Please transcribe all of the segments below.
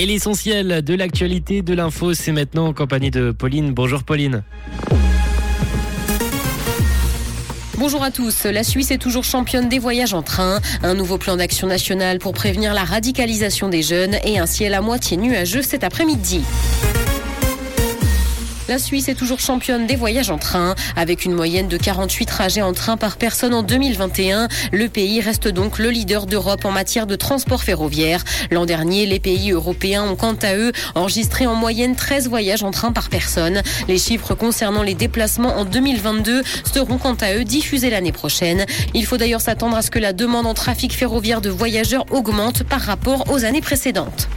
Et l'essentiel de l'actualité de l'info, c'est maintenant en compagnie de Pauline. Bonjour Pauline. Bonjour à tous. La Suisse est toujours championne des voyages en train. Un nouveau plan d'action national pour prévenir la radicalisation des jeunes et un ciel à moitié nuageux cet après-midi. La Suisse est toujours championne des voyages en train. Avec une moyenne de 48 trajets en train par personne en 2021, le pays reste donc le leader d'Europe en matière de transport ferroviaire. L'an dernier, les pays européens ont quant à eux enregistré en moyenne 13 voyages en train par personne. Les chiffres concernant les déplacements en 2022 seront quant à eux diffusés l'année prochaine. Il faut d'ailleurs s'attendre à ce que la demande en trafic ferroviaire de voyageurs augmente par rapport aux années précédentes.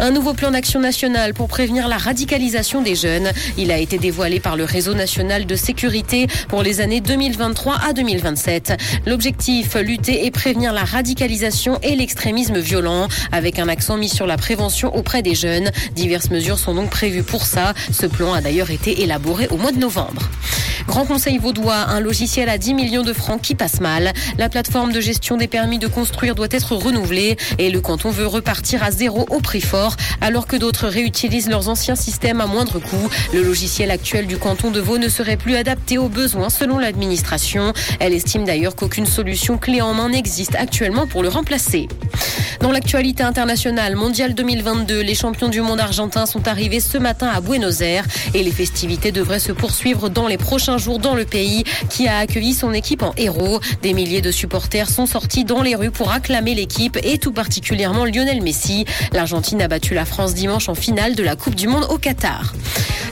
Un nouveau plan d'action national pour prévenir la radicalisation des jeunes. A été dévoilé par le réseau national de sécurité pour les années 2023 à 2027. L'objectif, lutter et prévenir la radicalisation et l'extrémisme violent, avec un accent mis sur la prévention auprès des jeunes. Diverses mesures sont donc prévues pour ça. Ce plan a d'ailleurs été élaboré au mois de novembre. Grand Conseil vaudois, un logiciel à 10 millions de francs qui passe mal. La plateforme de gestion des permis de construire doit être renouvelée et le canton veut repartir à zéro au prix fort, alors que d'autres réutilisent leurs anciens systèmes à moindre coût. Le logiciel actuel du canton de Vaud ne serait plus adapté aux besoins selon l'administration. Elle estime d'ailleurs qu'aucune solution clé en main n'existe actuellement pour le remplacer. Dans l'actualité internationale, mondiale 2022, les champions du monde argentin sont arrivés ce matin à Buenos Aires et les festivités devraient se poursuivre dans les prochains jours dans le pays qui a accueilli son équipe en héros. Des milliers de supporters sont sortis dans les rues pour acclamer l'équipe et tout particulièrement Lionel Messi. L'Argentine a battu la France dimanche en finale de la Coupe du Monde au Qatar.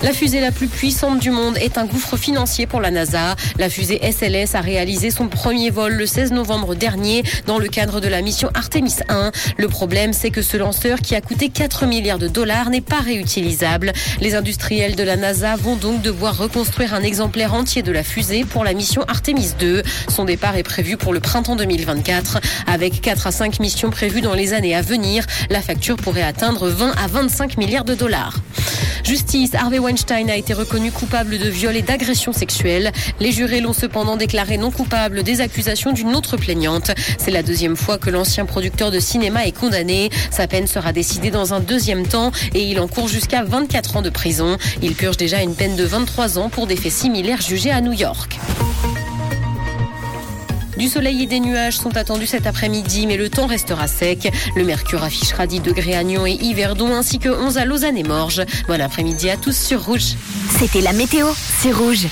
La fusée la plus puissante du monde est un gouffre financier pour la NASA. La fusée SLS a réalisé son premier vol le 16 novembre dernier dans le cadre de la mission Artemis 1. Le problème, c'est que ce lanceur qui a coûté 4 milliards de dollars n'est pas réutilisable. Les industriels de la NASA vont donc devoir reconstruire un exemplaire entier de la fusée pour la mission Artemis 2. Son départ est prévu pour le printemps 2024. Avec 4 à 5 missions prévues dans les années à venir, la facture pourrait atteindre 20 à 25 milliards de dollars. Justice, Harvey Weinstein a été reconnu coupable de viol et d'agression sexuelle. Les jurés l'ont cependant déclaré non coupable des accusations d'une autre plaignante. C'est la deuxième fois que l'ancien producteur de cinéma est condamné. Sa peine sera décidée dans un deuxième temps et il encourt jusqu'à 24 ans de prison. Il purge déjà une peine de 23 ans pour des faits similaires jugés à New York. Du soleil et des nuages sont attendus cet après-midi, mais le temps restera sec. Le mercure affichera 10 degrés à Nyon et Yverdon, ainsi que 11 à Lausanne et Morges. Bon après-midi à tous sur Rouge. C'était la météo, c'est Rouge.